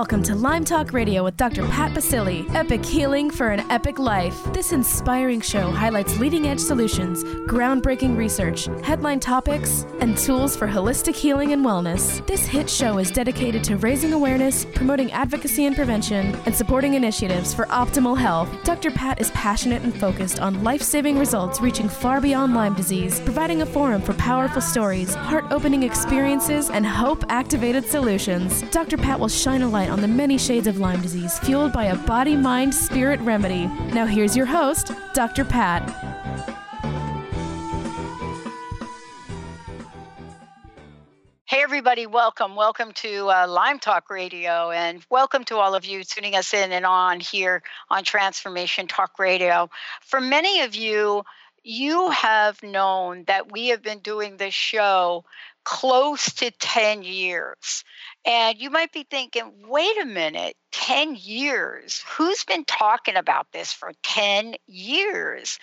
Welcome to Lyme Talk Radio with Dr. Pat Baccili, Epic healing for an epic life. This inspiring show highlights leading edge solutions, groundbreaking research, headline topics, and tools for holistic healing and wellness. This hit show is dedicated to raising awareness, promoting advocacy and prevention, and supporting initiatives for optimal health. Dr. Pat is passionate and focused on life saving results reaching far beyond Lyme disease, providing a forum for powerful stories, heart opening experiences, and hope activated solutions. Dr. Pat will shine a light on the many shades of Lyme disease fueled by a body mind spirit remedy. Now, here's your host, Dr. Pat. Hey, everybody, welcome. Welcome to uh, Lyme Talk Radio, and welcome to all of you tuning us in and on here on Transformation Talk Radio. For many of you, you have known that we have been doing this show close to 10 years. And you might be thinking, wait a minute, 10 years? Who's been talking about this for 10 years?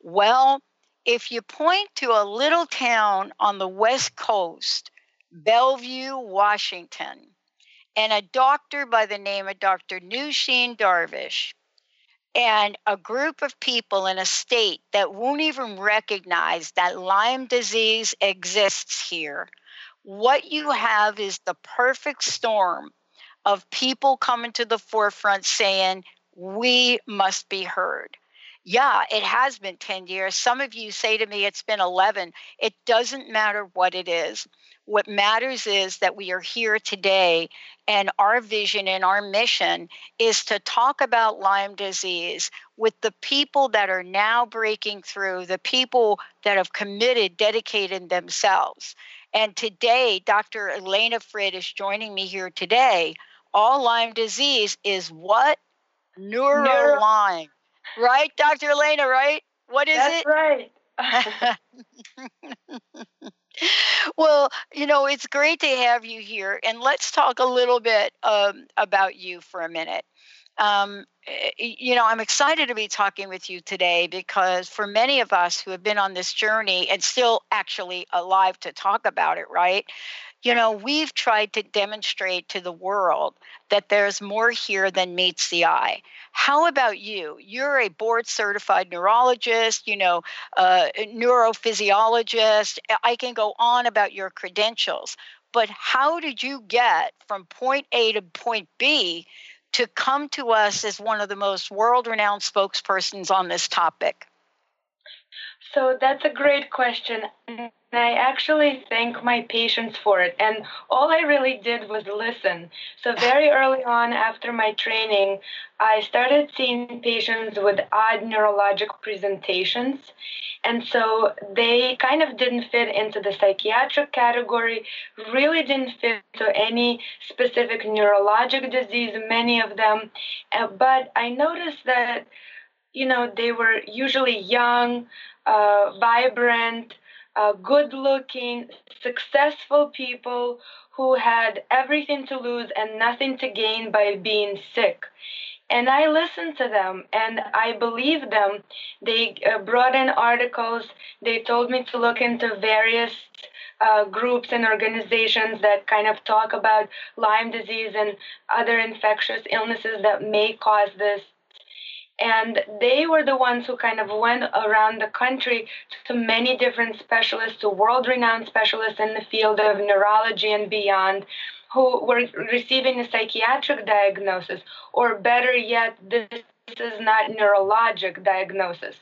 Well, if you point to a little town on the West Coast, Bellevue, Washington, and a doctor by the name of Dr. Nooshin Darvish, and a group of people in a state that won't even recognize that Lyme disease exists here, what you have is the perfect storm of people coming to the forefront saying, we must be heard. Yeah, it has been 10 years. Some of you say to me it's been 11. It doesn't matter what it is. What matters is that we are here today, and our vision and our mission is to talk about Lyme disease with the people that are now breaking through, the people that have committed, dedicated themselves. And today, Dr. Elena Frid is joining me here today. All Lyme disease is what? Neuro Lyme. Right, Dr. Elena, right? What is That's it? right. well, you know, it's great to have you here. And let's talk a little bit um, about you for a minute. Um, eh, you know, I'm excited to be talking with you today because for many of us who have been on this journey and still actually alive to talk about it, right? You know, we've tried to demonstrate to the world that there's more here than meets the eye. How about you? You're a board certified neurologist, you know, uh, neurophysiologist. I can go on about your credentials, but how did you get from point A to point B to come to us as one of the most world renowned spokespersons on this topic? So that's a great question. And I actually thank my patients for it. And all I really did was listen. So, very early on after my training, I started seeing patients with odd neurologic presentations. And so they kind of didn't fit into the psychiatric category, really didn't fit into any specific neurologic disease, many of them. Uh, but I noticed that, you know, they were usually young, uh, vibrant, uh, good looking, successful people who had everything to lose and nothing to gain by being sick. And I listened to them and I believed them. They uh, brought in articles, they told me to look into various uh, groups and organizations that kind of talk about Lyme disease and other infectious illnesses that may cause this and they were the ones who kind of went around the country to many different specialists, to world renowned specialists in the field of neurology and beyond, who were receiving a psychiatric diagnosis, or better yet, this is not neurologic diagnosis.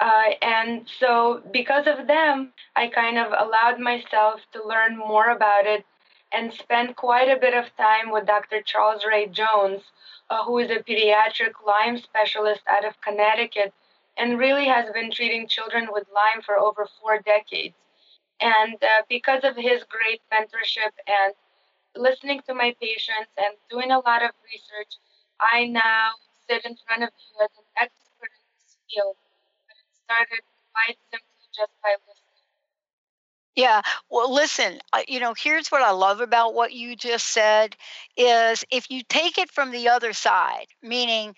Uh, and so, because of them, I kind of allowed myself to learn more about it and spent quite a bit of time with Dr. Charles Ray Jones, uh, who is a pediatric Lyme specialist out of Connecticut and really has been treating children with Lyme for over four decades. And uh, because of his great mentorship and listening to my patients and doing a lot of research, I now sit in front of you as an expert in this field. But it started quite simply just by listening. Yeah. Well, listen, you know, here's what I love about what you just said is if you take it from the other side, meaning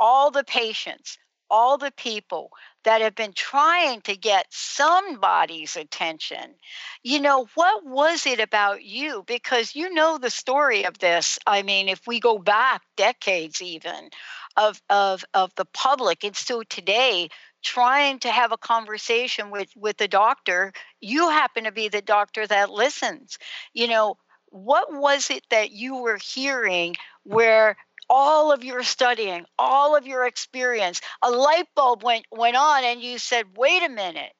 all the patients, all the people that have been trying to get somebody's attention. You know, what was it about you? Because you know the story of this. I mean, if we go back decades even of of of the public and so today trying to have a conversation with with the doctor you happen to be the doctor that listens. You know what was it that you were hearing where all of your studying all of your experience a light bulb went went on and you said wait a minute.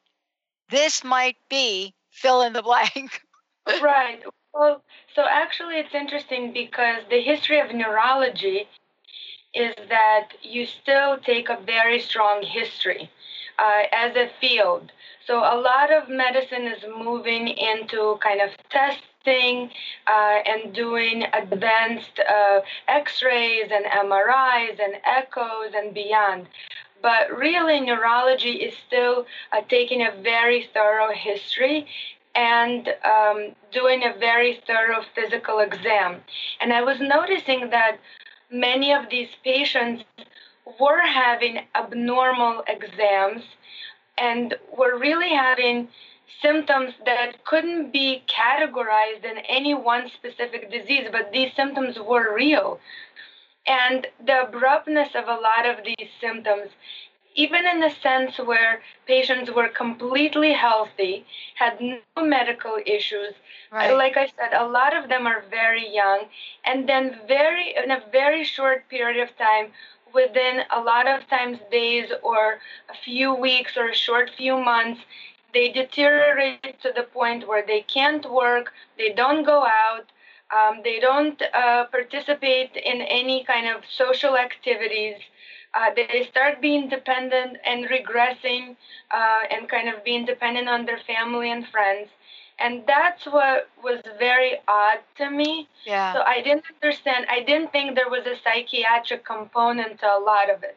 This might be fill in the blank. Right. Well so actually it's interesting because the history of neurology is that you still take a very strong history uh, as a field. So a lot of medicine is moving into kind of testing uh, and doing advanced uh, X-rays and MRIs and echoes and beyond. But really, neurology is still uh, taking a very thorough history and um, doing a very thorough physical exam. And I was noticing that many of these patients were having abnormal exams and were really having symptoms that couldn't be categorized in any one specific disease, but these symptoms were real. And the abruptness of a lot of these symptoms, even in the sense where patients were completely healthy, had no medical issues, right. like I said, a lot of them are very young, and then very in a very short period of time within a lot of times days or a few weeks or a short few months, they deteriorate to the point where they can't work, they don't go out, um, they don't uh, participate in any kind of social activities. Uh, they start being dependent and regressing uh, and kind of being dependent on their family and friends. And that's what was very odd to me. Yeah. So i didn't understand. I didn't think there was a psychiatric component to a lot of it.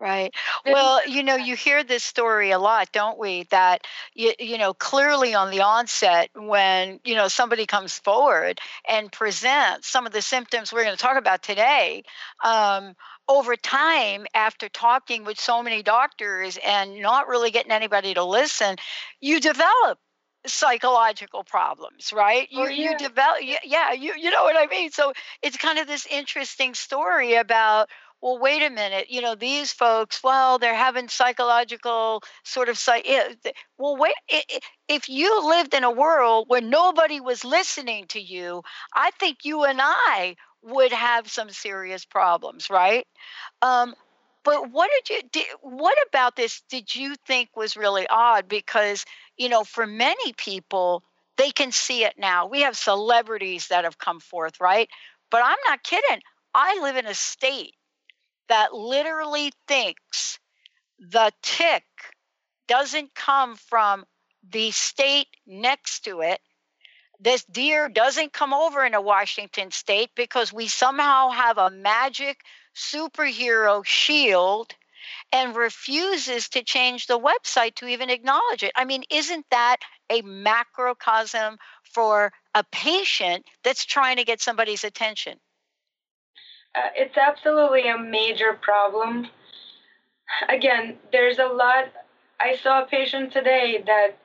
Right. Well, you know, you hear this story a lot, don't we? That you, you know, clearly on the onset, when you know somebody comes forward and presents some of the symptoms we're going to talk about today, um, over time, after talking with so many doctors and not really getting anybody to listen, you develop psychological problems right? You oh, yeah. you develop yeah you you know what i mean? So it's kind of this interesting story about well wait a minute you know these folks well they're having psychological sort of psych eh, well wait if you lived in a world where nobody was listening to you i think you and i would have some serious problems right? Um, but what did you did, what about this did you think was really odd? Because you know for many people they can see it now. We have celebrities that have come forth right? But i'm not kidding. I live in a state that literally thinks the tick doesn't come from the state next to it this deer doesn't come over into Washington state because we somehow have a magic superhero shield and refuses to change the website to even acknowledge it. I mean, isn't that a macrocosm for a patient that's trying to get somebody's attention? Uh, it's absolutely a major problem. Again, there's a lot. I saw a patient today that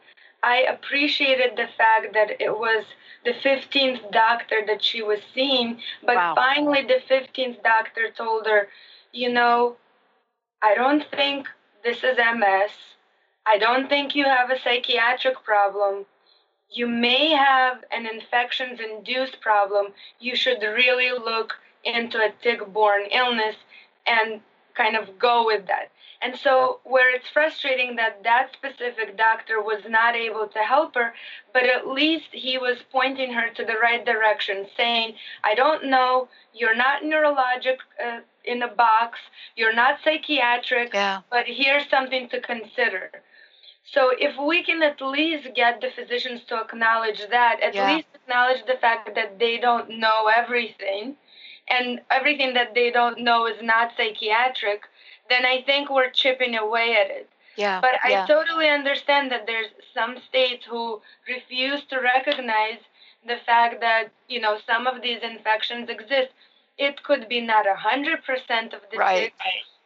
I appreciated the fact that it was the 15th doctor that she was seeing, but wow. finally the 15th doctor told her, you know, I don't think this is MS. I don't think you have a psychiatric problem. You may have an infections induced problem. You should really look into a tick borne illness and kind of go with that. And so, where it's frustrating that that specific doctor was not able to help her, but at least he was pointing her to the right direction, saying, I don't know, you're not neurologic uh, in a box, you're not psychiatric, yeah. but here's something to consider. So, if we can at least get the physicians to acknowledge that, at yeah. least acknowledge the fact that they don't know everything, and everything that they don't know is not psychiatric, then I think we're chipping away at it. Yeah. But yeah. I totally understand that there's some states who refuse to recognize the fact that, you know, some of these infections exist. It could be not 100% of the right.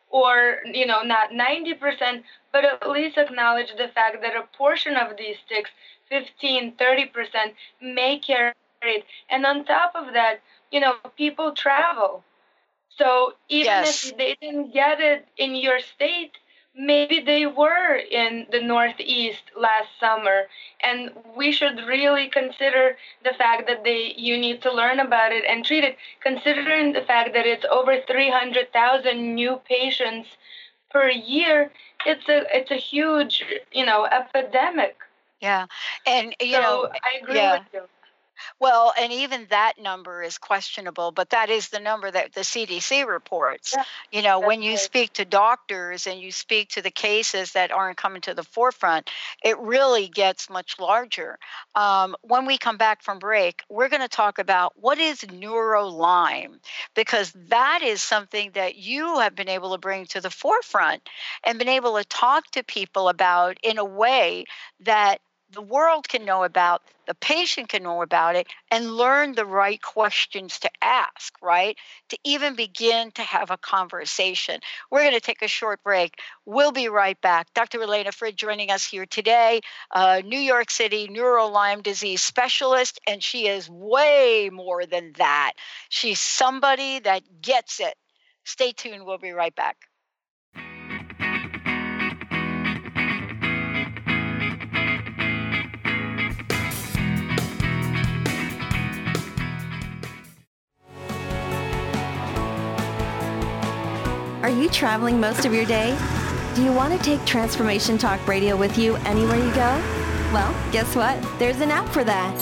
or, you know, not 90%, but at least acknowledge the fact that a portion of these ticks, 15, 30%, may carry it. And on top of that, you know, people travel. So even Yes. if they didn't get it in your state, maybe they were in the Northeast last summer. And we should really consider the fact that they you need to learn about it and treat it, considering the fact that it's over 300,000 new patients per year. It's a it's a huge, you know, epidemic. Yeah. And, you so know, I agree yeah. with you. Well, and even that number is questionable, but that is the number that the CDC reports. Yeah, you know, when you right. speak to doctors and you speak to the cases that aren't coming to the forefront, it really gets much larger. Um, when we come back from break, we're going to talk about what is neuro Lyme, because that is something that you have been able to bring to the forefront and been able to talk to people about in a way that the world can know about, the patient can know about it, and learn the right questions to ask, right? To even begin to have a conversation. We're going to take a short break. We'll be right back. Dr. Elena Frid joining us here today, uh, New York City neuro Lyme disease specialist, and she is way more than that. She's somebody that gets it. Stay tuned. We'll be right back. Are you traveling most of your day? Do you want to take Transformation Talk Radio with you anywhere you go? Well, guess what? There's an app for that.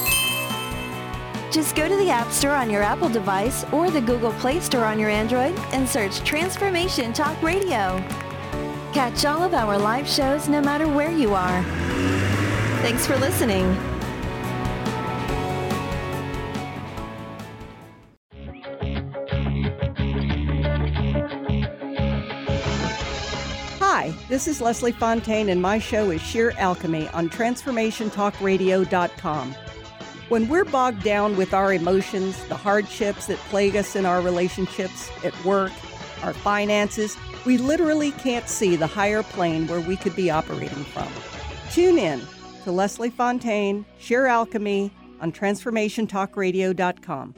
Just go to the App Store on your Apple device or the Google Play Store on your Android and search Transformation Talk Radio. Catch all of our live shows no matter where you are. Thanks for listening. Hi, this is Leslie Fontaine, and my show is Sheer Alchemy on TransformationTalkRadio.com. When we're bogged down with our emotions, the hardships that plague us in our relationships, at work, our finances, we literally can't see the higher plane where we could be operating from. Tune in to Leslie Fontaine, Sheer Alchemy on TransformationTalkRadio.com.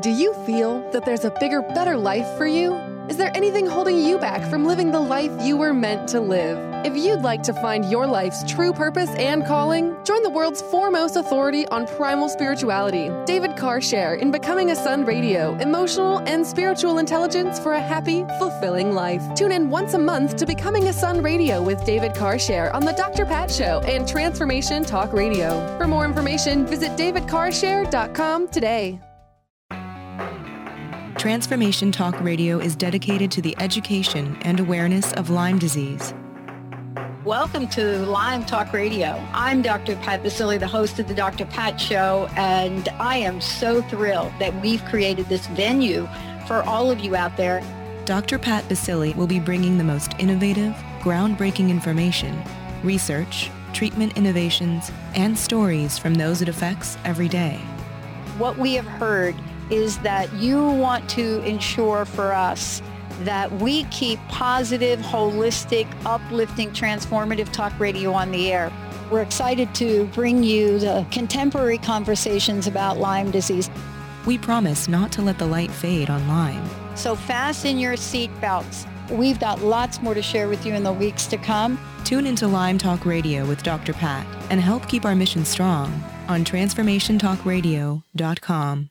Do you feel that there's a bigger, better life for you? Is there anything holding you back from living the life you were meant to live? If you'd like to find your life's true purpose and calling, join the world's foremost authority on primal spirituality, David Carshare, in Becoming a Sun Radio, emotional and spiritual intelligence for a happy, fulfilling life. Tune in once a month to Becoming a Sun Radio with David Carshare on The Dr. Pat Show and Transformation Talk Radio. For more information, visit davidcarshare.com today. Transformation Talk Radio is dedicated to the education and awareness of Lyme disease. Welcome to Lyme Talk Radio. I'm Dr. Pat Baccili, the host of the Dr. Pat Show, and I am so thrilled that we've created this venue for all of you out there. Dr. Pat Baccili will be bringing the most innovative, groundbreaking information, research, treatment innovations, and stories from those it affects every day. What we have heard is that you want to ensure for us that we keep positive, holistic, uplifting, transformative talk radio on the air. We're excited to bring you the contemporary conversations about Lyme disease. We promise not to let the light fade on Lyme. So fasten your seat belts. We've got lots more to share with you in the weeks to come. Tune into Lyme Talk Radio with Dr. Pat and help keep our mission strong on TransformationTalkRadio.com.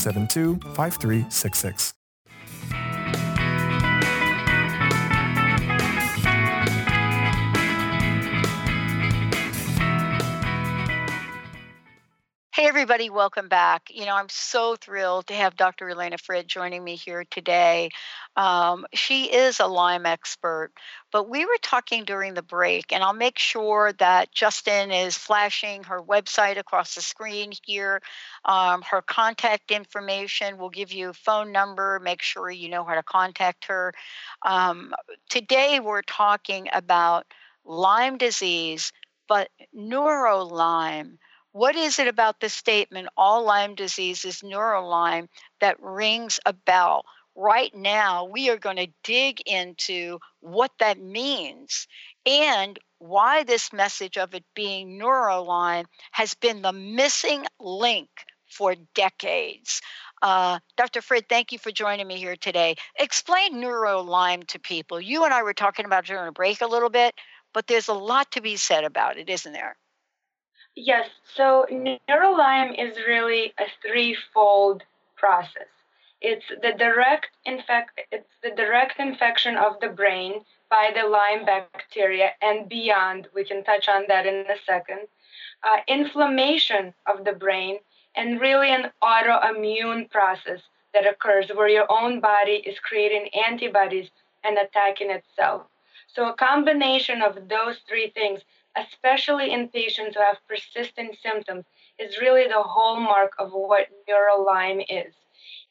972 5366. Everybody, welcome back. You know, I'm so thrilled to have Dr. Elena Frid joining me here today. Um, she is a Lyme expert, but we were talking during the break, and I'll make sure that Justin is flashing her website across the screen here. Um, her contact information, we'll give you a phone number, make sure you know how to contact her. Um, today, we're talking about Lyme disease, but neuro Lyme what is it about the statement, all Lyme disease is neurolyme, that rings a bell? Right now, we are going to dig into what that means and why this message of it being neurolyme has been the missing link for decades. Uh, Dr. Frid, thank you for joining me here today. Explain neurolyme to people. You and I were talking about during a break a little bit, but there's a lot to be said about it, isn't there? Yes, so neurolyme is really a threefold process. It's the direct infect it's the direct infection of the brain by the Lyme bacteria and beyond. We can touch on that in a second. Uh, inflammation of the brain and really an autoimmune process that occurs where your own body is creating antibodies and attacking itself. So a combination of those three things especially in patients who have persistent symptoms, is really the hallmark of what neurolyme is.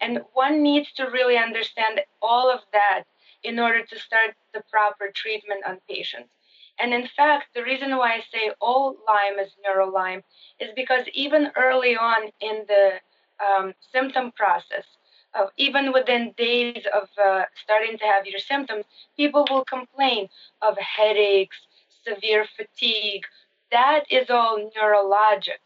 And one needs to really understand all of that in order to start the proper treatment on patients. And in fact, the reason why I say all Lyme is neurolyme is because even early on in the um, symptom process, uh, even within days of uh, starting to have your symptoms, people will complain of headaches, severe fatigue. That is all neurologic.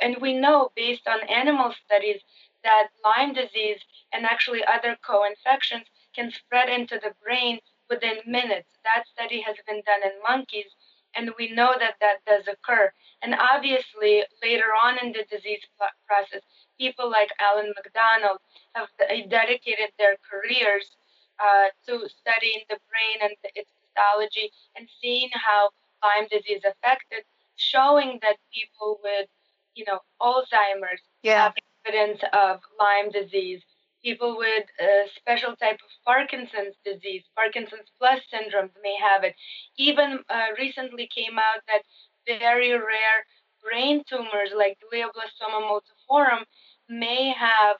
And we know based on animal studies that Lyme disease and actually other co infections can spread into the brain within minutes. That study has been done in monkeys, and we know that that does occur. And obviously, later on in the disease process, people like Alan McDonald have dedicated their careers uh, to studying the brain and its pathology and seeing how Lyme disease affected, showing that people with, you know, Alzheimer's yeah. have evidence of Lyme disease. People with a special type of Parkinson's disease, Parkinson's plus syndrome, may have it. Even uh, recently came out that very rare brain tumors like glioblastoma multiforme may have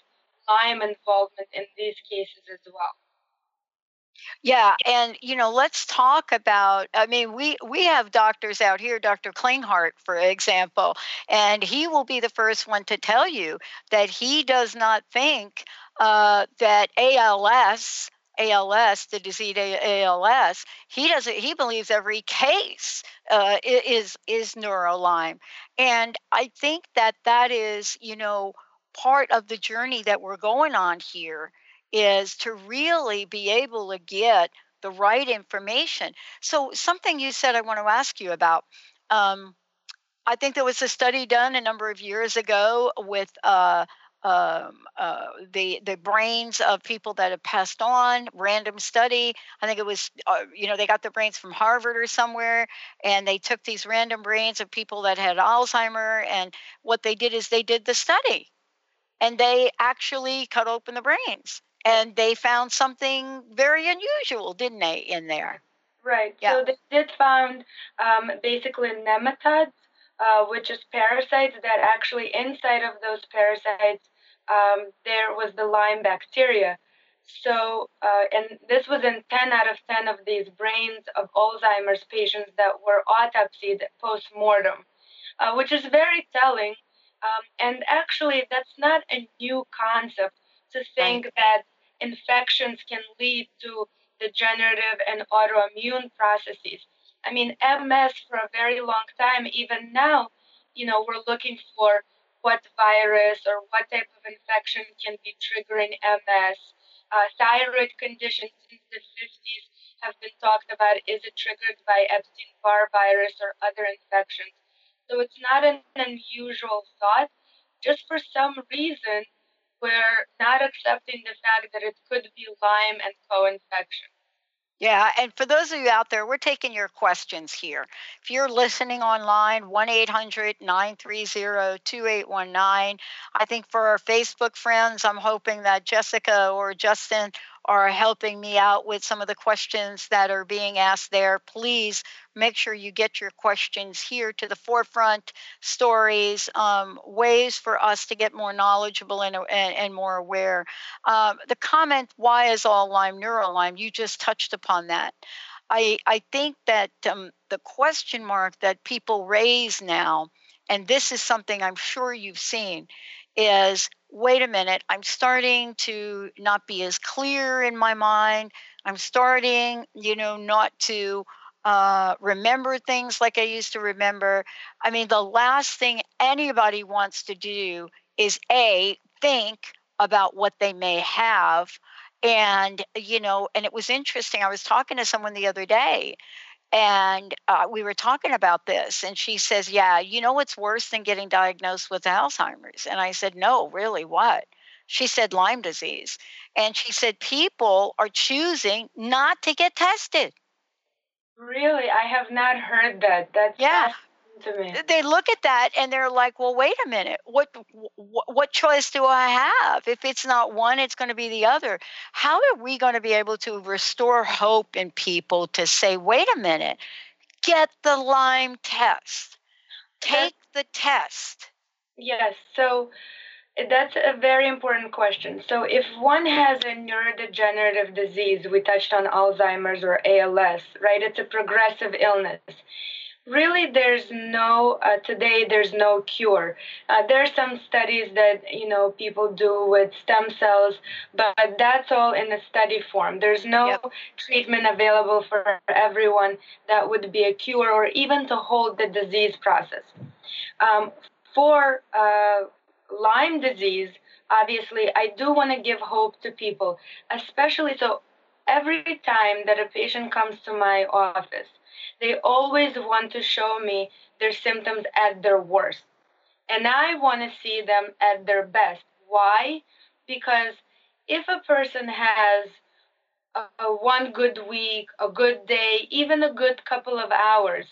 Lyme involvement in these cases as well. Yeah, and you know, let's talk about. I mean, we we have doctors out here, Dr. Klinghardt, for example, and he will be the first one to tell you that he does not think uh, that ALS. ALS, the disease ALS, he doesn't. He believes every case uh, is is neurolyme, and I think that that is, you know, part of the journey that we're going on here is to really be able to get the right information. So, something you said I want to ask you about. Um, I think there was a study done a number of years ago with uh, um, uh, the the brains of people that have passed on. Random study. I think it was uh, you know they got the brains from Harvard or somewhere, and they took these random brains of people that had Alzheimer, and what they did is they did the study, and they actually cut open the brains and they found something very unusual, didn't they, in there? Right. Yeah. So they did found um, basically nematodes, uh, which is parasites that actually inside of those parasites um, there was the Lyme bacteria. So, uh, and this was in 10 out of 10 of these brains of Alzheimer's patients that were autopsied post mortem, uh, which is very telling. Um, and actually, that's not a new concept to think that infections can lead to degenerative and autoimmune processes. I mean, MS for a very long time, even now, you know, we're looking for what virus or what type of infection can be triggering MS. Uh, thyroid conditions since the 50s have been talked about. Is it triggered by Epstein Barr virus or other infections? So it's not an unusual thought. Just for some reason, we're not accepting the fact that it could be Lyme and co-infection. Yeah, and for those of you out there, we're taking your questions here. If you're listening online, 1 800 930 2819. I think for our Facebook friends, I'm hoping that Jessica or Justin are helping me out with some of the questions that are being asked there. Please make sure you get your questions here to the forefront, stories, um, ways for us to get more knowledgeable and, and, and more aware. Um, the comment, why is all Lyme Lyme? You just touched upon that. I, I think that um, the question mark that people raise now, and this is something I'm sure you've seen, is wait a minute, I'm starting to not be as clear in my mind. I'm starting, you know, not to uh, remember things like I used to remember. I mean, the last thing anybody wants to do is A, think about what they may have. And, you know, and it was interesting. I was talking to someone the other day and uh, we were talking about this, and she says, Yeah, you know what's worse than getting diagnosed with Alzheimer's? And I said, No, really, what? She said, Lyme disease. And she said, People are choosing not to get tested. Really? I have not heard that. That's yeah. They look at that and they're like, "Well, wait a minute. What what, what choice do I have? If it's not one, it's going to be the other. How are we going to be able to restore hope in people to say, "Wait a minute. Get the Lyme test. Take the test." Yes. So that's a very important question. So, if one has a neurodegenerative disease, we touched on Alzheimer's or ALS, right? It's a progressive illness really there's no uh, today there's no cure. Uh, there are some studies that you know people do with stem cells but that's all in a study form. There's no yep. treatment available for everyone that would be a cure or even to hold the disease process. Um, for uh, lyme disease obviously i do want to give hope to people especially so every time that a patient comes to my office they always want to show me their symptoms at their worst. And I want to see them at their best. Why? Because if a person has a, a, one good week, a good day, even a good couple of hours,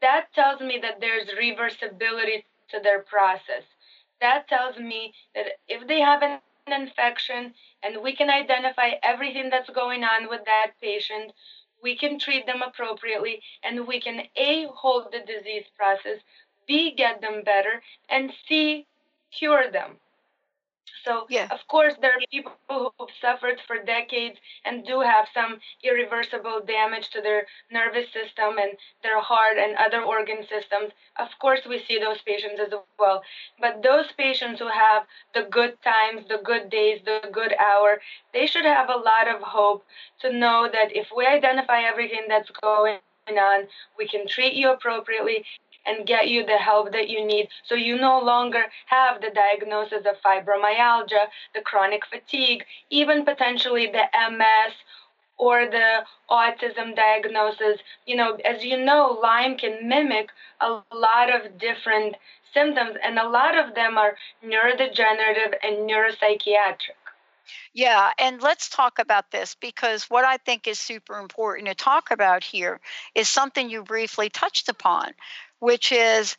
that tells me that there's reversibility to their process. That tells me that if they have an infection and we can identify everything that's going on with that patient, we can treat them appropriately, and we can A, hold the disease process, B, get them better, and C, cure them. So, yeah. of course, there are people who've suffered for decades and do have some irreversible damage to their nervous system and their heart and other organ systems. Of course, we see those patients as well. But those patients who have the good times, the good days, the good hour, they should have a lot of hope to know that if we identify everything that's going on, we can treat you appropriately and get you the help that you need so you no longer have the diagnosis of fibromyalgia, the chronic fatigue, even potentially the MS or the autism diagnosis. You know, as you know, Lyme can mimic a lot of different symptoms, and a lot of them are neurodegenerative and neuropsychiatric. Yeah, and let's talk about this because what I think is super important to talk about here is something you briefly touched upon, which is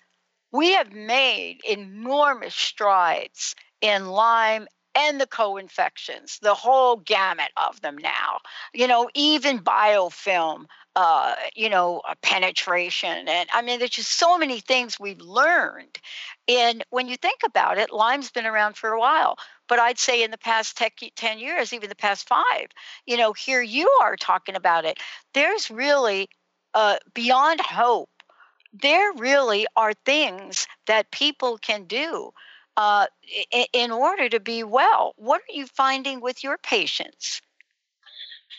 we have made enormous strides in Lyme and the co-infections, the whole gamut of them now. You know, even biofilm, uh, you know, penetration, and I mean, there's just so many things we've learned. And when you think about it, Lyme's been around for a while, but I'd say in the past tech, 10 years, even the past five, you know, here you are talking about it. There's really uh, beyond hope there really are things that people can do uh, in, order to be well. What are you finding with your patients?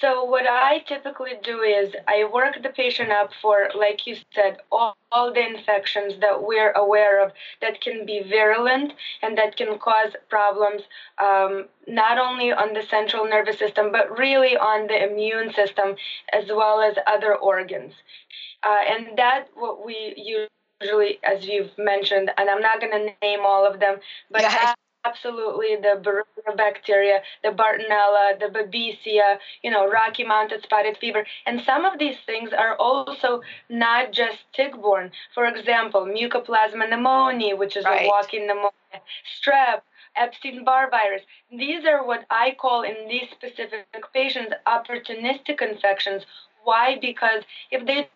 So what I typically do is I work the patient up for, like you said, all, all, the infections that we're aware of that can be virulent and that can cause problems um, not only on the central nervous system but really on the immune system as well as other organs. Uh, and that what we usually, as you've mentioned, and I'm not going to name all of them, but yeah. absolutely the bacteria, the Bartonella, the Babesia, you know, Rocky Mountain spotted fever. And some of these things are also not just tick-borne. For example, Mycoplasma pneumoniae, which is right. a walking pneumonia, strep, Epstein-Barr virus. These are what I call in these specific patients opportunistic infections. Why? Because if they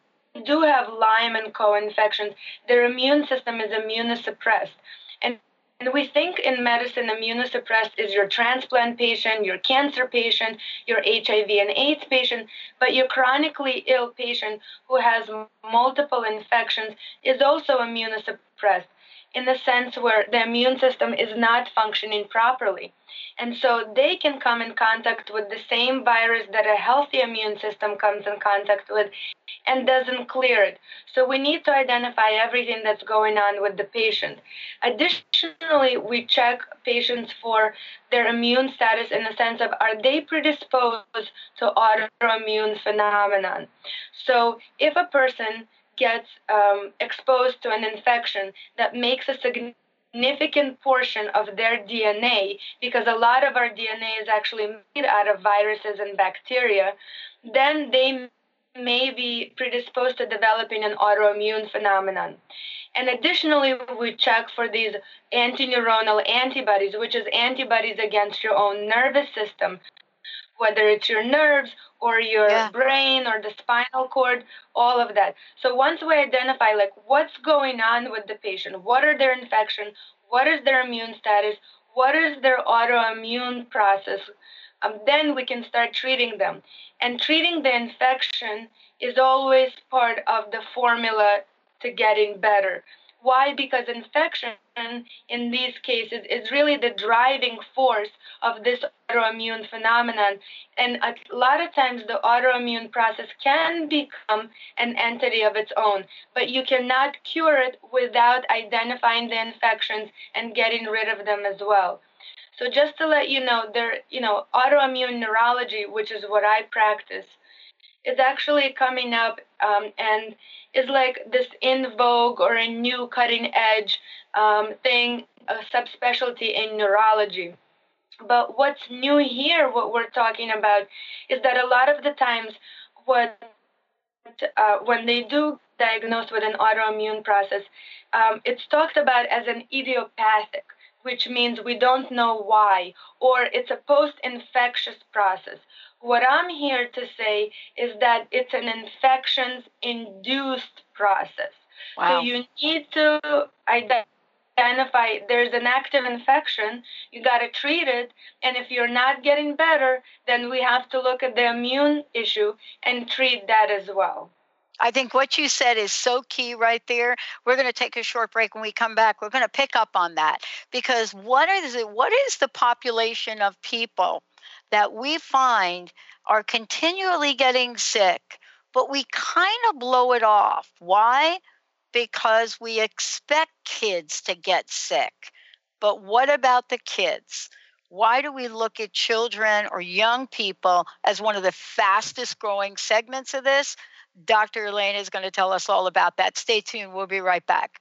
do have Lyme and co-infections, their immune system is immunosuppressed. And and we think in medicine, immunosuppressed is your transplant patient, your cancer patient, your HIV and AIDS patient, but your chronically ill patient who has multiple infections is also immunosuppressed in the sense where the immune system is not functioning properly. And so they can come in contact with the same virus that a healthy immune system comes in contact with and doesn't clear it. So we need to identify everything that's going on with the patient. Additionally, we check patients for their immune status in the sense of are they predisposed to autoimmune phenomenon. So if a person gets um, exposed to an infection that makes a significant portion of their DNA, because a lot of our DNA is actually made out of viruses and bacteria, then they may be predisposed to developing an autoimmune phenomenon. And additionally, we check for these antineuronal antibodies, which is antibodies against your own nervous system, whether it's your nerves or your yeah. brain or the spinal cord, all of that. So once we identify like what's going on with the patient, what are their infection, what is their immune status, what is their autoimmune process, um, then we can start treating them. And treating the infection is always part of the formula to getting better. Why? Because infection in these cases is really the driving force of this autoimmune phenomenon. And a lot of times the autoimmune process can become an entity of its own, but you cannot cure it without identifying the infections and getting rid of them as well. So just to let you know, there, you know, autoimmune neurology, which is what I practice, is actually coming up um, and is like this in vogue or a new cutting edge um, thing, a subspecialty in neurology. But what's new here, what we're talking about, is that a lot of the times, what uh, when they do diagnose with an autoimmune process, um, it's talked about as an idiopathic, which means we don't know why, or it's a post-infectious process. What I'm here to say is that it's an infections-induced process. Wow. So you need to identify identify there's an active infection, you got to treat it. And if you're not getting better, then we have to look at the immune issue and treat that as well. I think what you said is so key right there. We're going to take a short break. When we come back, we're going to pick up on that because what is it? What is the population of people that we find are continually getting sick, but we kind of blow it off? Why? because we expect kids to get sick. But what about the kids? Why do we look at children or young people as one of the fastest growing segments of this? Dr. Elaine is going to tell us all about that. Stay tuned. We'll be right back.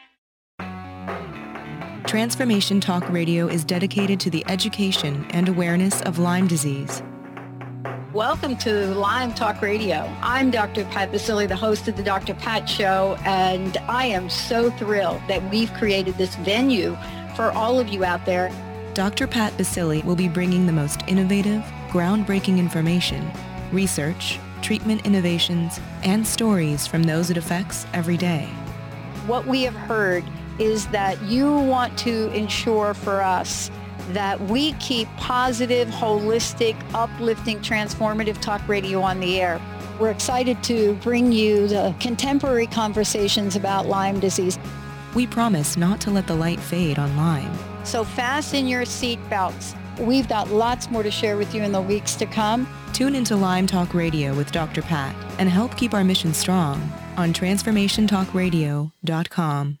Transformation Talk Radio is dedicated to the education and awareness of Lyme disease. Welcome to Lyme Talk Radio. I'm Dr. Pat Baccili, the host of the Dr. Pat Show, and I am so thrilled that we've created this venue for all of you out there. Dr. Pat Baccili will be bringing the most innovative, groundbreaking information, research, treatment innovations, and stories from those it affects every day. What we have heard is that you want to ensure for us that we keep positive, holistic, uplifting, transformative talk radio on the air. We're excited to bring you the contemporary conversations about Lyme disease. We promise not to let the light fade on Lyme. So fasten your seatbelts. We've got lots more to share with you in the weeks to come. Tune into Lyme Talk Radio with Dr. Pat and help keep our mission strong on transformationtalkradio.com.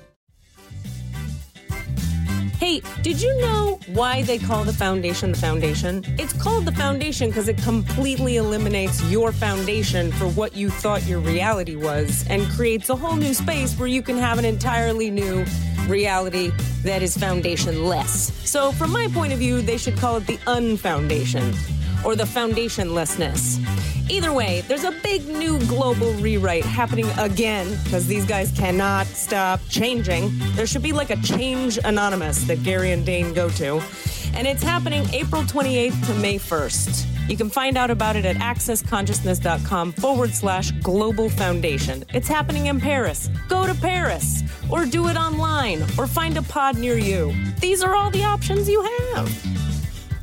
Hey, did you know why they call the foundation the foundation? It's called the foundation because it completely eliminates your foundation for what you thought your reality was and creates a whole new space where you can have an entirely new reality that is foundationless. So, from my point of view, they should call it the unfoundation or the foundationlessness. Either way, there's a big new global rewrite happening again because these guys cannot stop changing. There should be like a Change Anonymous that Gary and Dain go to. And it's happening April 28th to May 1st. You can find out about it at accessconsciousness.com forward slash global foundation. It's happening in Paris. Go to Paris or do it online or find a pod near you. These are all the options you have.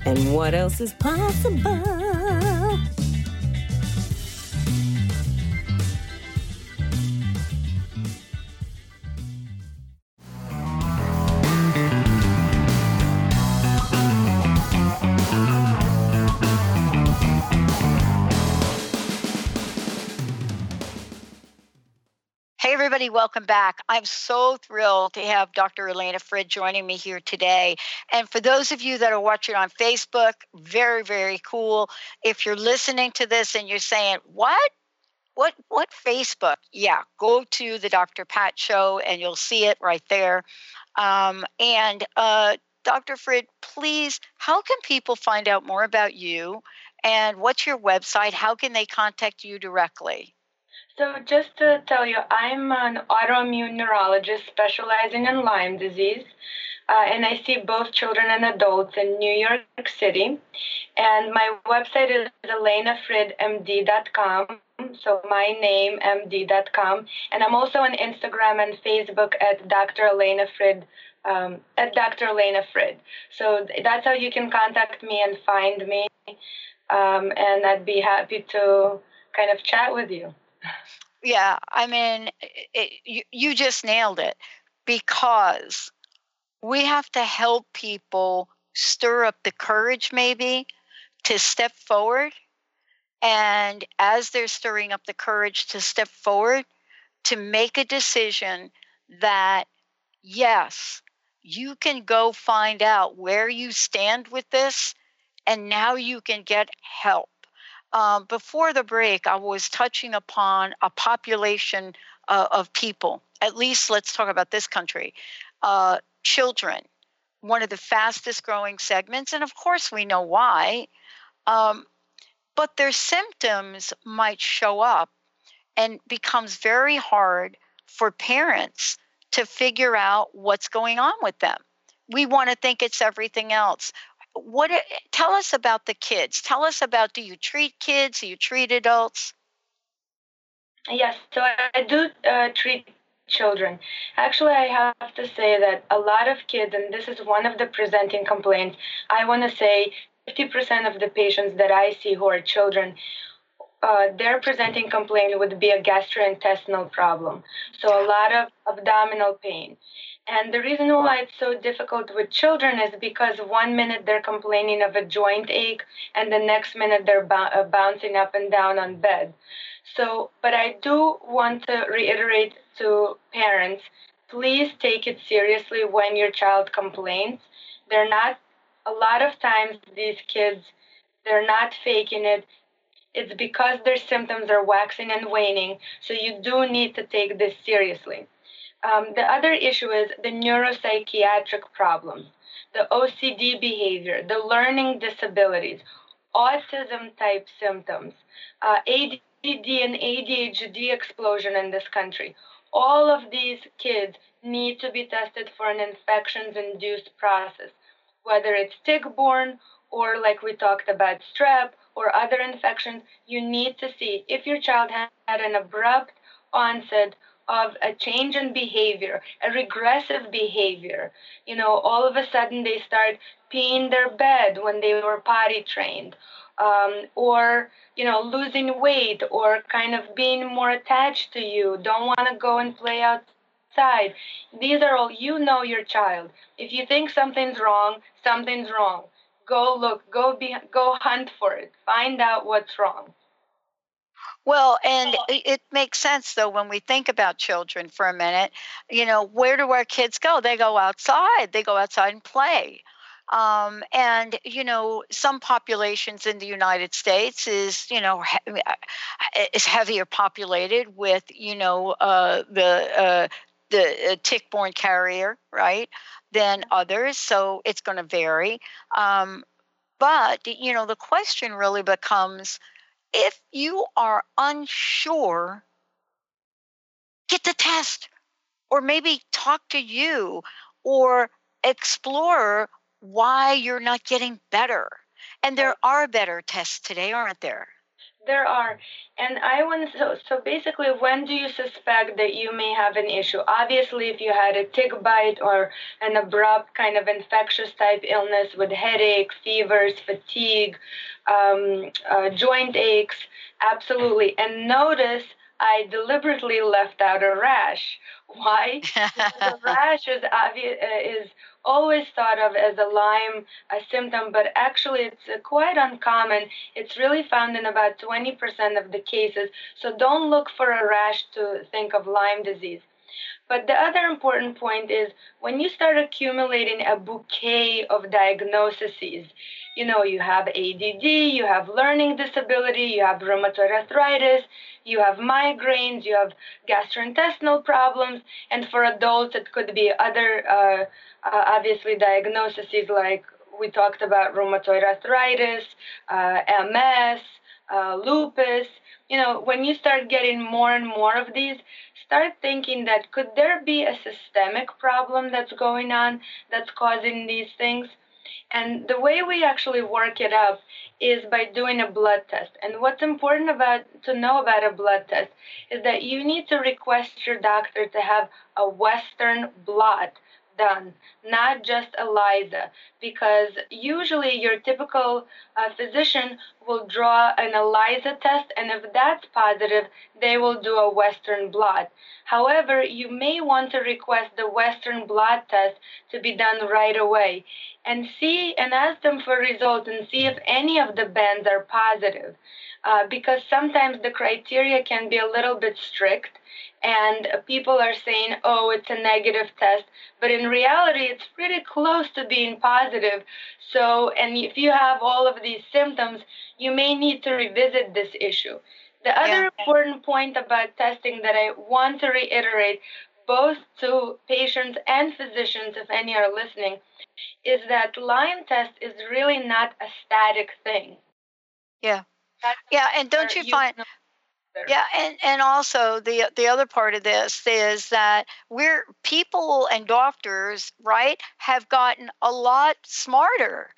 And what else is possible? Everybody, welcome back. I'm so thrilled to have Dr. Elena Frid joining me here today. And for those of you that are watching on Facebook, very, very cool. If you're listening to this and you're saying, What? What what Facebook? Yeah, go to the Dr. Pat show and you'll see it right there. Um, and uh, Dr. Frid, please, how can people find out more about you? And what's your website? How can they contact you directly? So, just to tell you, I'm an autoimmune neurologist specializing in Lyme disease, uh, and I see both children and adults in New York City. And my website is elenafridmd.com. So, my name, md.com. And I'm also on Instagram and Facebook at Dr. Elena Frid. Um, at Dr. Elena Frid. So that's how you can contact me and find me. Um, and I'd be happy to kind of chat with you. Yeah, I mean, it, you, you just nailed it because we have to help people stir up the courage, maybe, to step forward. And as they're stirring up the courage to step forward, to make a decision that, yes, you can go find out where you stand with this, and now you can get help um, before the break, I was touching upon a population uh, of people. At least let's talk about this country. Uh, children, one of the fastest growing segments, and of course we know why. Um, but their symptoms might show up and becomes very hard for parents to figure out what's going on with them. We want to think it's everything else what tell us about the kids. Tell us about do you treat kids? Do you treat adults? Yes so i do uh, treat children. Actually i have to say that a lot of kids and this is one of the presenting complaints i want to say 50% of the patients that i see who are children uh, their presenting complaint would be a gastrointestinal problem. So a lot of abdominal pain and the reason why it's so difficult with children is because one minute they're complaining of a joint ache, and the next minute they're uh, bouncing up and down on bed. So, but I do want to reiterate to parents please take it seriously when your child complains. They're not, a lot of times, these kids, they're not faking it. It's because their symptoms are waxing and waning. So, you do need to take this seriously. Um, the other issue is the neuropsychiatric problems. the OCD behavior, the learning disabilities, autism type symptoms, uh, ADD and ADHD explosion in this country. All of these kids need to be tested for an infections induced process, whether it's tick borne or, like we talked about, strep or other infections. You need to see if your child had an abrupt onset of a change in behavior, a regressive behavior. You know, all of a sudden they start peeing their bed when they were potty trained, um, or you know, losing weight, or kind of being more attached to you, don't want to go and play outside. These are all you know your child. If you think something's wrong, something's wrong. Go look, go be, go hunt for it. Find out what's wrong. Well, and it makes sense though when we think about children for a minute. You know, where do our kids go? They go outside. They go outside and play. Um, and you know, some populations in the United States is you know he- uh, is heavier populated with you know uh, the uh, the uh, tick-borne carrier, right, than others. So it's going to vary. Um, but you know, the question really becomes if you are unsure, get the test or maybe talk to you or explore why you're not getting better. And there are better tests today, aren't there? There are. And I want so so basically when do you suspect that you may have an issue? Obviously if you had a tick bite or an abrupt kind of infectious type illness with headache, fevers, fatigue, um, uh, joint aches, absolutely. And notice I deliberately left out a rash. Why? the rash is obvious uh, is always thought of as a Lyme a symptom, but actually it's uh, quite uncommon. It's really found in about 20% of the cases. So don't look for a rash to think of Lyme disease. But the other important point is when you start accumulating a bouquet of diagnoses, you know, you have ADD, you have learning disability, you have rheumatoid arthritis, you have migraines, you have gastrointestinal problems, and for adults, it could be other, uh, uh, obviously, diagnoses like we talked about rheumatoid arthritis, uh, MS, uh, lupus. You know, when you start getting more and more of these, start thinking that could there be a systemic problem that's going on that's causing these things? And the way we actually work it up is by doing a blood test. And what's important about to know about a blood test is that you need to request your doctor to have a Western blot done, not just ELISA, because usually your typical uh, physician will draw an ELISA test, and if that's positive, they will do a Western blot. However, you may want to request the Western blot test to be done right away and see and ask them for results and see if any of the bands are positive. Uh, because sometimes the criteria can be a little bit strict and people are saying, oh, it's a negative test, but in reality, it's pretty close to being positive. So, and if you have all of these symptoms, you may need to revisit this issue. The other yeah. important point about testing that I want to reiterate, both to patients and physicians, if any are listening, is that Lyme test is really not a static thing. Yeah. That's yeah, and don't you find yeah, and, and also the the other part of this is that we're people and doctors, right, have gotten a lot smarter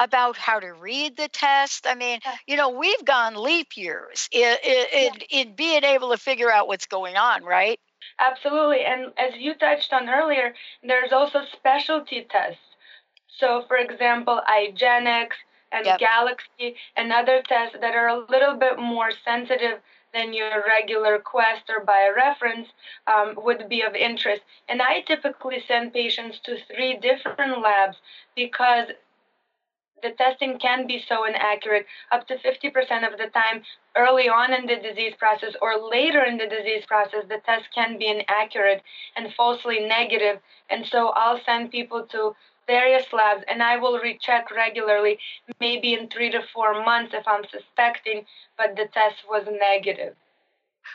about how to read the test. I mean, you know, we've gone leap years in, in, in being able to figure out what's going on, right? Absolutely. And as you touched on earlier, there's also specialty tests. So, for example, IGeneX and yep. Galaxy and other tests that are a little bit more sensitive than your regular quest or BioReference um, would be of interest. And I typically send patients to three different labs because the testing can be so inaccurate up to 50% of the time early on in the disease process or later in the disease process the test can be inaccurate and falsely negative and so i'll send people to various labs and I will recheck regularly, maybe in three to four months if I'm suspecting, but the test was negative.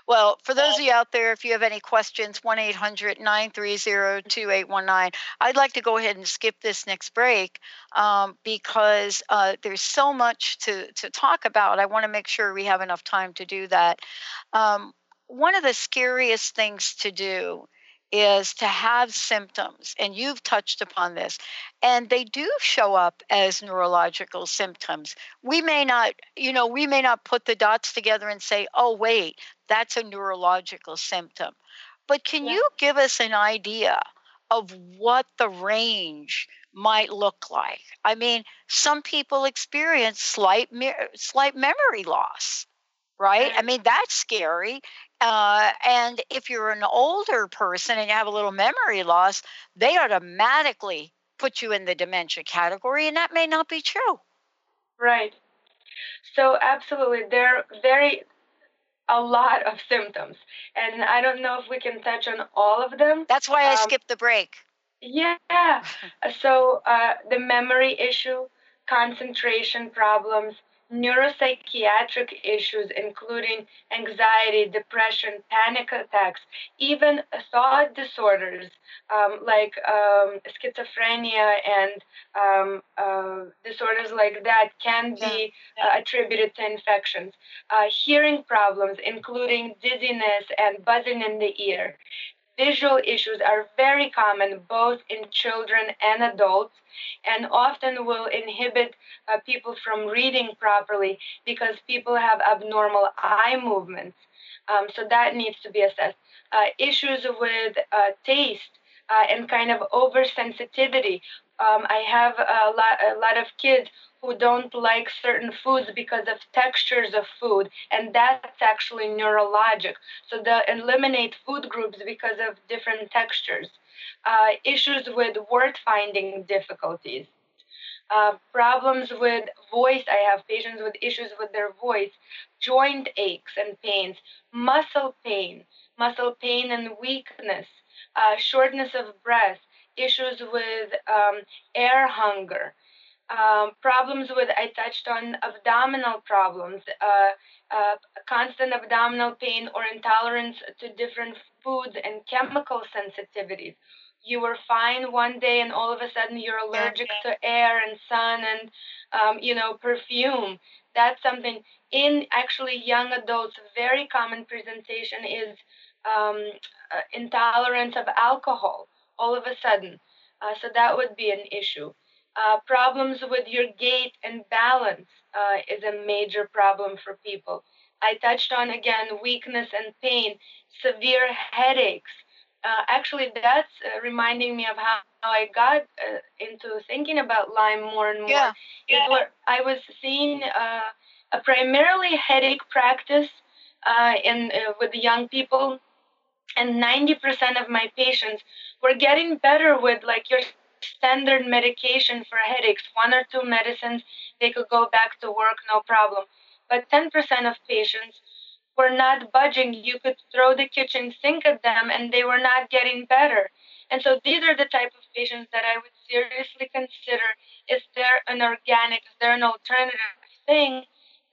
Well, for those of you out there, if you have any questions, 1 800 930 2819. I'd like to go ahead and skip this next break um, because uh, there's so much to, to talk about. I want to make sure we have enough time to do that. Um, one of the scariest things to do is to have symptoms, and you've touched upon this, and they do show up as neurological symptoms. We may not, you know, we may not put the dots together and say, oh, wait, that's a neurological symptom. But can yeah. you give us an idea of what the range might look like? I mean, some people experience slight, slight memory loss right? I mean, that's scary. Uh, and if you're an older person and you have a little memory loss, they automatically put you in the dementia category, and that may not be true. Right. So, absolutely, there are very a lot of symptoms, and I don't know if we can touch on all of them. That's why I um, skipped the break. Yeah. so, uh, the memory issue, concentration problems, neuropsychiatric issues, including anxiety, depression, panic attacks, even thought disorders um, like um, schizophrenia and um, uh, disorders like that can be uh, attributed to infections. Uh, hearing problems, including dizziness and buzzing in the ear, Visual issues are very common both in children and adults and often will inhibit uh, people from reading properly because people have abnormal eye movements. Um, so that needs to be assessed. Uh, issues with uh, taste uh, and kind of oversensitivity. Um, I have a lot, a lot of kids who don't like certain foods because of textures of food, and that's actually neurologic. So they eliminate food groups because of different textures. Uh, issues with word finding difficulties. Uh, problems with voice. I have patients with issues with their voice, joint aches and pains, muscle pain, muscle pain and weakness, uh, shortness of breath, issues with um, air hunger, um, problems with, I touched on abdominal problems, uh, uh, constant abdominal pain or intolerance to different foods and chemical sensitivities. You were fine one day and all of a sudden you're allergic to air and sun and, um, you know, perfume. That's something in actually young adults, very common presentation is um, uh, intolerance of alcohol all of a sudden. Uh, so that would be an issue. Uh, problems with your gait and balance uh, is a major problem for people. I touched on again weakness and pain, severe headaches. Uh, actually, that's uh, reminding me of how, how I got uh, into thinking about Lyme more and more. Yeah. yeah. Where I was seeing uh, a primarily headache practice in with the young people, and 90% of my patients were getting better with like your standard medication for headaches, one or two medicines, they could go back to work, no problem. But 10% of patients were not budging. You could throw the kitchen sink at them and they were not getting better. And so these are the type of patients that I would seriously consider is there an organic, is there an alternative thing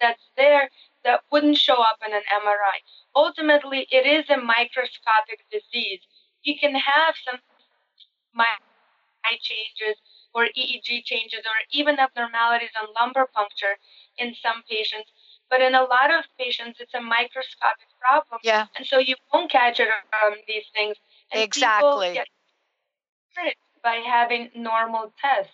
that's there that wouldn't show up in an MRI? Ultimately, it is a microscopic disease. You can have some changes or EEG changes or even abnormalities on lumbar puncture in some patients. But in a lot of patients, it's a microscopic problem. Yeah. And so you won't catch it on these things. And exactly. By having normal tests.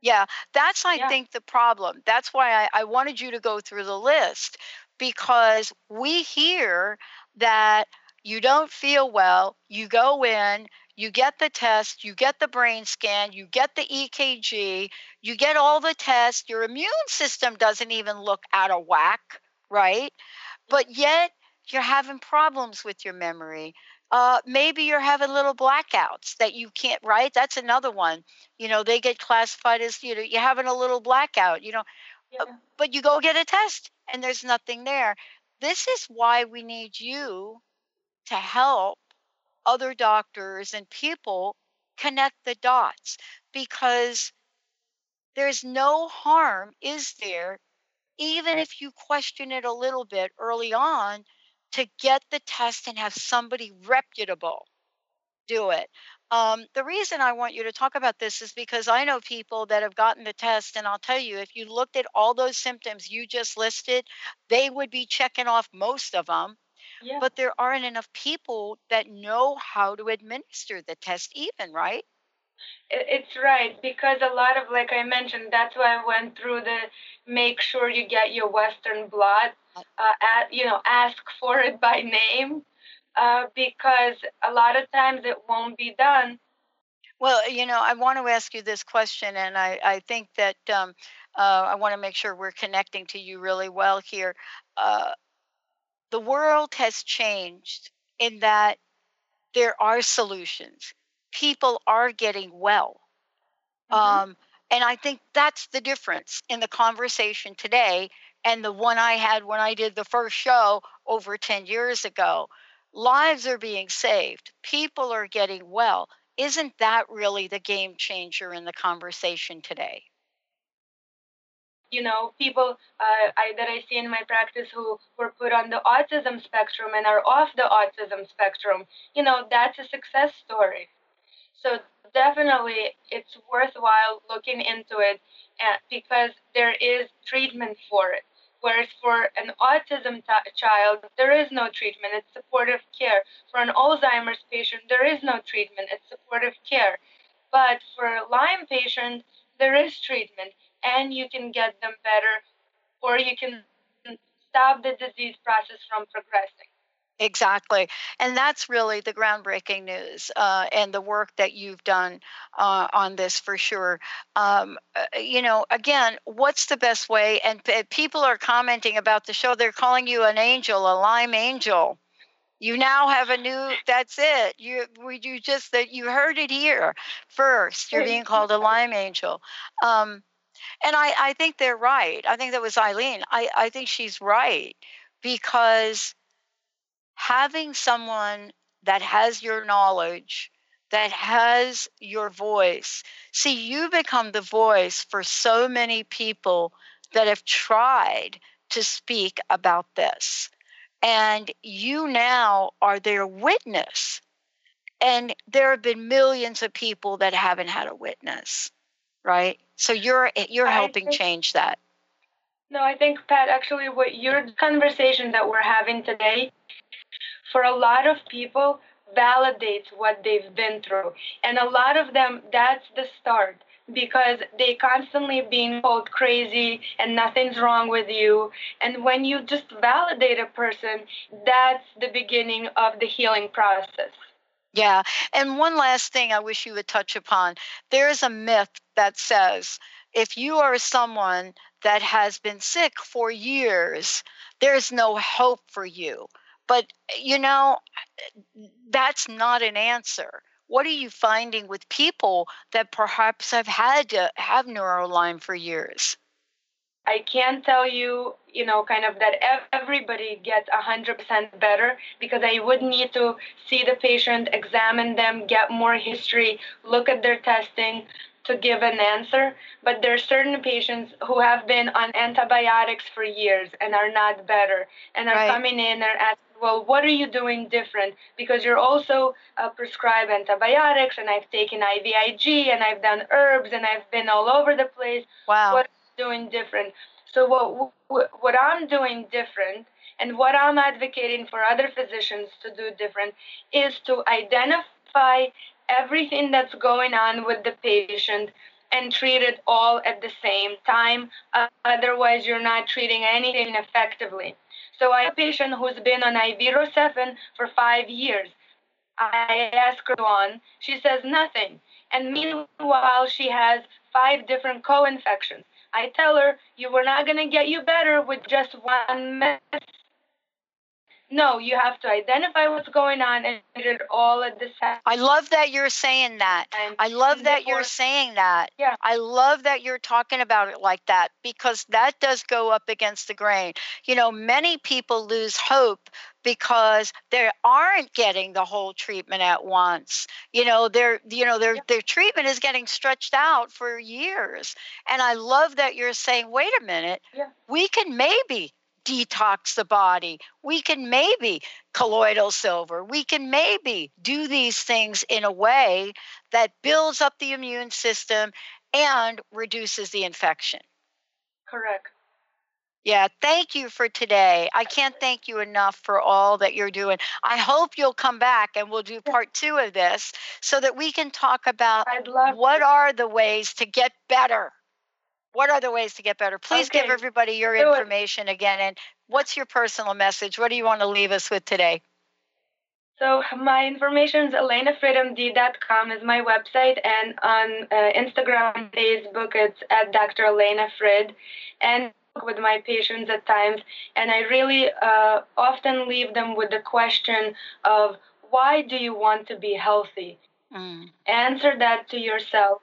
Yeah, that's, I yeah. think, the problem. That's why I, I wanted you to go through the list because we hear that you don't feel well, you go in, you get the test, you get the brain scan, you get the EKG, you get all the tests. Your immune system doesn't even look out of whack, right? But yet you're having problems with your memory. Uh, maybe you're having little blackouts that you can't, right? That's another one. You know, they get classified as, you know, you're having a little blackout, you know, uh, yeah. but you go get a test and there's nothing there. This is why we need you to help other doctors and people connect the dots because there's no harm, is there, even if you question it a little bit early on, to get the test and have somebody reputable do it. Um, the reason I want you to talk about this is because I know people that have gotten the test, and I'll tell you, if you looked at all those symptoms you just listed, they would be checking off most of them. Yeah. But there aren't enough people that know how to administer the test, even, right? It's right because a lot of, like I mentioned, that's why I went through the make sure you get your Western blot, uh, at, you know, ask for it by name uh, because a lot of times it won't be done. Well, you know, I want to ask you this question, and I, I think that um, uh, I want to make sure we're connecting to you really well here. Uh, the world has changed in that there are solutions. People are getting well. Mm-hmm. Um, and I think that's the difference in the conversation today and the one I had when I did the first show over 10 years ago lives are being saved, people are getting well. Isn't that really the game changer in the conversation today? You know, people uh, I, that I see in my practice who were put on the autism spectrum and are off the autism spectrum, you know, that's a success story. So definitely it's worthwhile looking into it uh, because there is treatment for it. Whereas for an autism t- child, there is no treatment, it's supportive care. For an Alzheimer's patient, there is no treatment, it's supportive care. But for a Lyme patient, there is treatment, and you can get them better, or you can stop the disease process from progressing. Exactly. And that's really the groundbreaking news uh, and the work that you've done uh, on this for sure. Um, uh, you know, again, what's the best way? And p- people are commenting about the show. They're calling you an angel, a Lyme angel. You now have a new. That's it. You you just that you heard it here first. You're being called a Lyme angel. Um, and I, I think they're right. I think that was Eileen. I, I think she's right because having someone that has your knowledge, that has your voice. See, you become the voice for so many people that have tried to speak about this. And you now are their witness. And there have been millions of people that haven't had a witness, right? So you're you're helping think, change that. No, I think Pat, actually, what your conversation that we're having today for a lot of people validates what they've been through. And a lot of them, that's the start because they constantly being called crazy and nothing's wrong with you. And when you just validate a person, that's the beginning of the healing process. Yeah. And one last thing I wish you would touch upon. There is a myth that says if you are someone that has been sick for years, there's no hope for you. But, you know, that's not an answer. What are you finding with people that perhaps have had to have Lyme for years? I can't tell you, you know, kind of that everybody gets 100% better because I would need to see the patient, examine them, get more history, look at their testing to give an answer. But there are certain patients who have been on antibiotics for years and are not better and are right. coming in and asking, well, what are you doing different? Because you're also uh, prescribed antibiotics, and I've taken IVIG, and I've done herbs, and I've been all over the place. Wow. What doing different? So what what I'm doing different, and what I'm advocating for other physicians to do different, is to identify everything that's going on with the patient and treat it all at the same time. Uh, otherwise, you're not treating anything effectively. So I have a patient who's been on Ivero-7 for five years. I ask her on, she says nothing. And meanwhile, she has five different co-infections. I tell her, you were not going to get you better with just one medicine no, you have to identify what's going on and it all at the same. I love that you're saying that. I love that you're saying that. Yeah. I love that you're talking about it like that because that does go up against the grain. You know, many people lose hope because they aren't getting the whole treatment at once. You know, their you know their yeah. their treatment is getting stretched out for years. And I love that you're saying, wait a minute, yeah. we can maybe detox the body. We can maybe colloidal silver. We can maybe do these things in a way that builds up the immune system and reduces the infection. Correct. Yeah, thank you for today. I can't thank you enough for all that you're doing. I hope you'll come back and we'll do part two of this so that we can talk about what are the ways to get better. What are the ways to get better? Please okay. give everybody your information again. And what's your personal message? What do you want to leave us with today? So my information is elenafridmd.com is my website, and on uh, Instagram, and Facebook, it's at Dr. Elena Frid. And with my patients at times, and I really uh, often leave them with the question of why do you want to be healthy? Mm. Answer that to yourself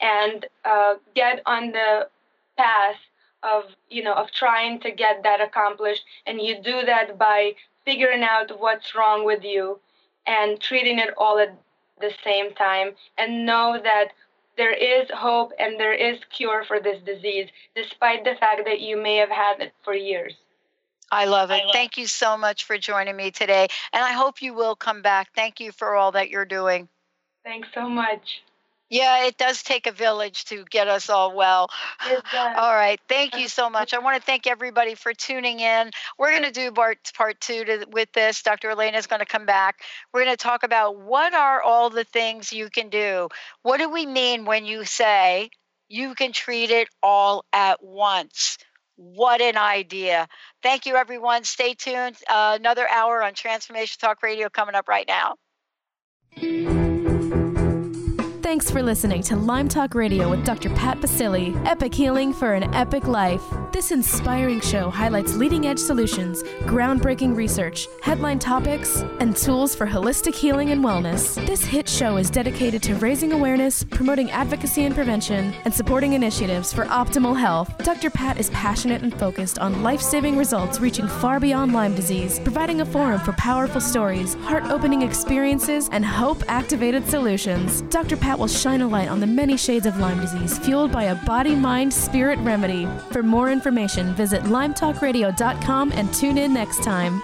and uh, get on the path of you know of trying to get that accomplished and you do that by figuring out what's wrong with you and treating it all at the same time and know that there is hope and there is cure for this disease, despite the fact that you may have had it for years. I love it. I love Thank you so much for joining me today. And I hope you will come back. Thank you for all that you're doing. Thanks so much. Yeah, it does take a village to get us all well. All right. Thank you so much. I want to thank everybody for tuning in. We're going to do part, part two to, with this. Dr. Elena is going to come back. We're going to talk about what are all the things you can do. What do we mean when you say you can treat it all at once? What an idea. Thank you, everyone. Stay tuned. Uh, another hour on Transformation Talk Radio coming up right now. Thanks for listening to Lyme Talk Radio with Dr. Pat Baccili. Epic Healing for an Epic Life. This inspiring show highlights leading edge solutions, groundbreaking research, headline topics, and tools for holistic healing and wellness. This hit show is dedicated to raising awareness, promoting advocacy and prevention, and supporting initiatives for optimal health. Dr. Pat is passionate and focused on life saving results reaching far beyond Lyme disease, providing a forum for powerful stories, heart opening experiences, and hope activated solutions. Dr. Pat will shine a light on the many shades of Lyme disease fueled by a body, mind, spirit remedy. For more information, visit lymetalkradio.com and tune in next time.